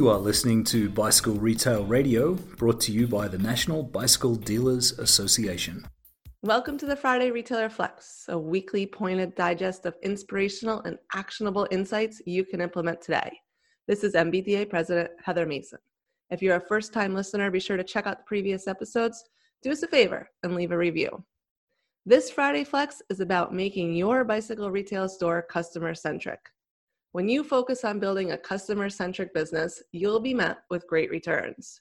You are listening to Bicycle Retail Radio, brought to you by the National Bicycle Dealers Association. Welcome to the Friday Retailer Flex, a weekly pointed digest of inspirational and actionable insights you can implement today. This is NBDA President Heather Mason. If you're a first time listener, be sure to check out the previous episodes. Do us a favor and leave a review. This Friday Flex is about making your bicycle retail store customer centric. When you focus on building a customer centric business, you'll be met with great returns.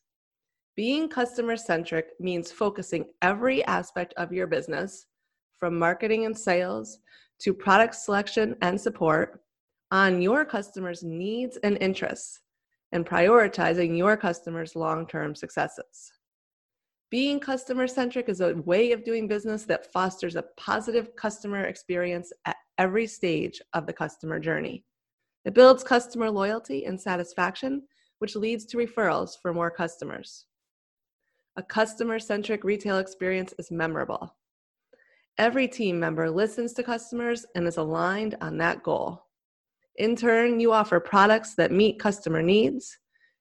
Being customer centric means focusing every aspect of your business, from marketing and sales to product selection and support, on your customers' needs and interests, and prioritizing your customers' long term successes. Being customer centric is a way of doing business that fosters a positive customer experience at every stage of the customer journey. It builds customer loyalty and satisfaction, which leads to referrals for more customers. A customer centric retail experience is memorable. Every team member listens to customers and is aligned on that goal. In turn, you offer products that meet customer needs,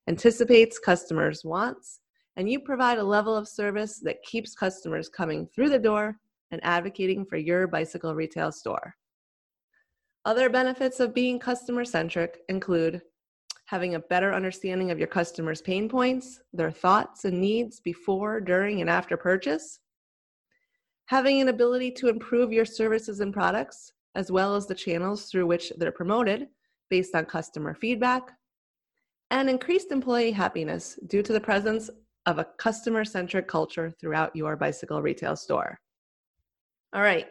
anticipates customers' wants, and you provide a level of service that keeps customers coming through the door and advocating for your bicycle retail store. Other benefits of being customer centric include having a better understanding of your customers' pain points, their thoughts and needs before, during, and after purchase, having an ability to improve your services and products, as well as the channels through which they're promoted based on customer feedback, and increased employee happiness due to the presence of a customer centric culture throughout your bicycle retail store. All right,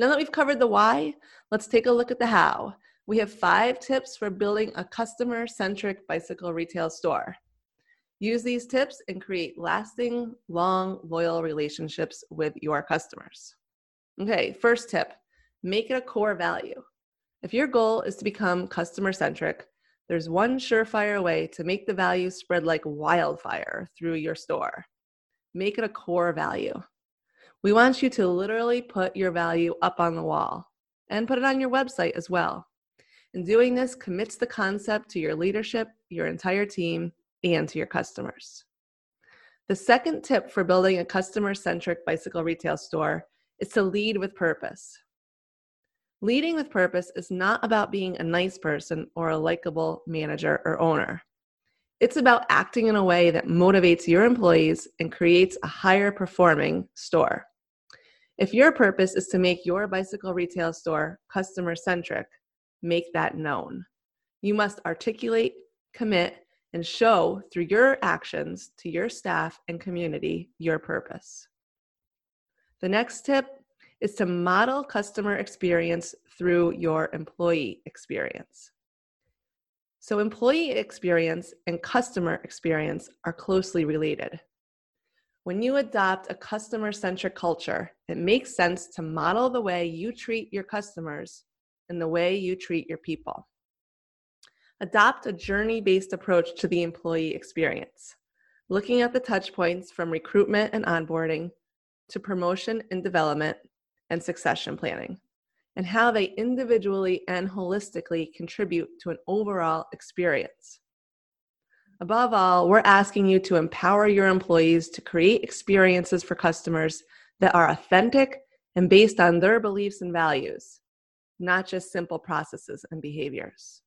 now that we've covered the why, let's take a look at the how. We have five tips for building a customer centric bicycle retail store. Use these tips and create lasting, long, loyal relationships with your customers. Okay, first tip make it a core value. If your goal is to become customer centric, there's one surefire way to make the value spread like wildfire through your store. Make it a core value. We want you to literally put your value up on the wall and put it on your website as well. And doing this commits the concept to your leadership, your entire team, and to your customers. The second tip for building a customer centric bicycle retail store is to lead with purpose. Leading with purpose is not about being a nice person or a likable manager or owner. It's about acting in a way that motivates your employees and creates a higher performing store. If your purpose is to make your bicycle retail store customer centric, make that known. You must articulate, commit, and show through your actions to your staff and community your purpose. The next tip is to model customer experience through your employee experience. So, employee experience and customer experience are closely related. When you adopt a customer centric culture, it makes sense to model the way you treat your customers and the way you treat your people. Adopt a journey based approach to the employee experience, looking at the touch points from recruitment and onboarding to promotion and development and succession planning, and how they individually and holistically contribute to an overall experience. Above all, we're asking you to empower your employees to create experiences for customers that are authentic and based on their beliefs and values, not just simple processes and behaviors.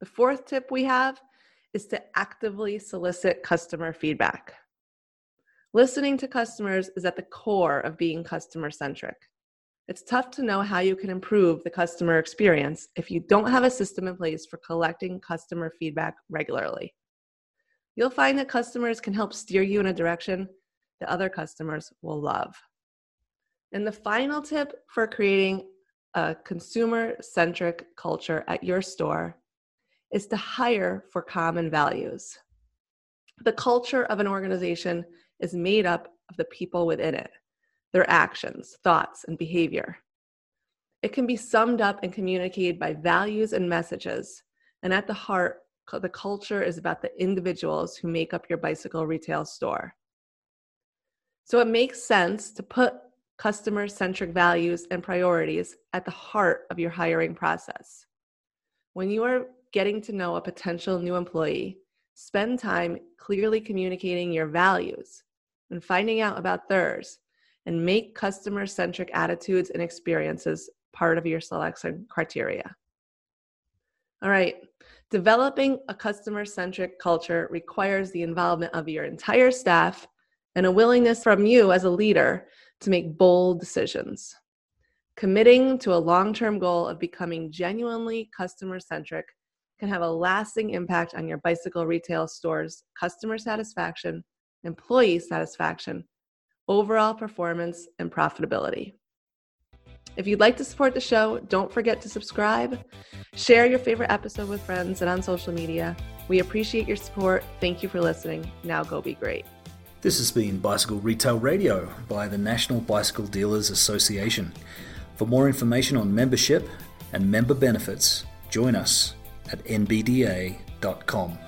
The fourth tip we have is to actively solicit customer feedback. Listening to customers is at the core of being customer centric. It's tough to know how you can improve the customer experience if you don't have a system in place for collecting customer feedback regularly. You'll find that customers can help steer you in a direction that other customers will love. And the final tip for creating a consumer centric culture at your store is to hire for common values. The culture of an organization is made up of the people within it their actions, thoughts, and behavior. It can be summed up and communicated by values and messages. And at the heart, the culture is about the individuals who make up your bicycle retail store. So it makes sense to put customer centric values and priorities at the heart of your hiring process. When you are getting to know a potential new employee, spend time clearly communicating your values and finding out about theirs, and make customer centric attitudes and experiences part of your selection criteria. All right, developing a customer centric culture requires the involvement of your entire staff and a willingness from you as a leader to make bold decisions. Committing to a long term goal of becoming genuinely customer centric can have a lasting impact on your bicycle retail store's customer satisfaction, employee satisfaction, overall performance, and profitability. If you'd like to support the show, don't forget to subscribe, share your favorite episode with friends and on social media. We appreciate your support. Thank you for listening. Now go be great. This has been Bicycle Retail Radio by the National Bicycle Dealers Association. For more information on membership and member benefits, join us at nbda.com.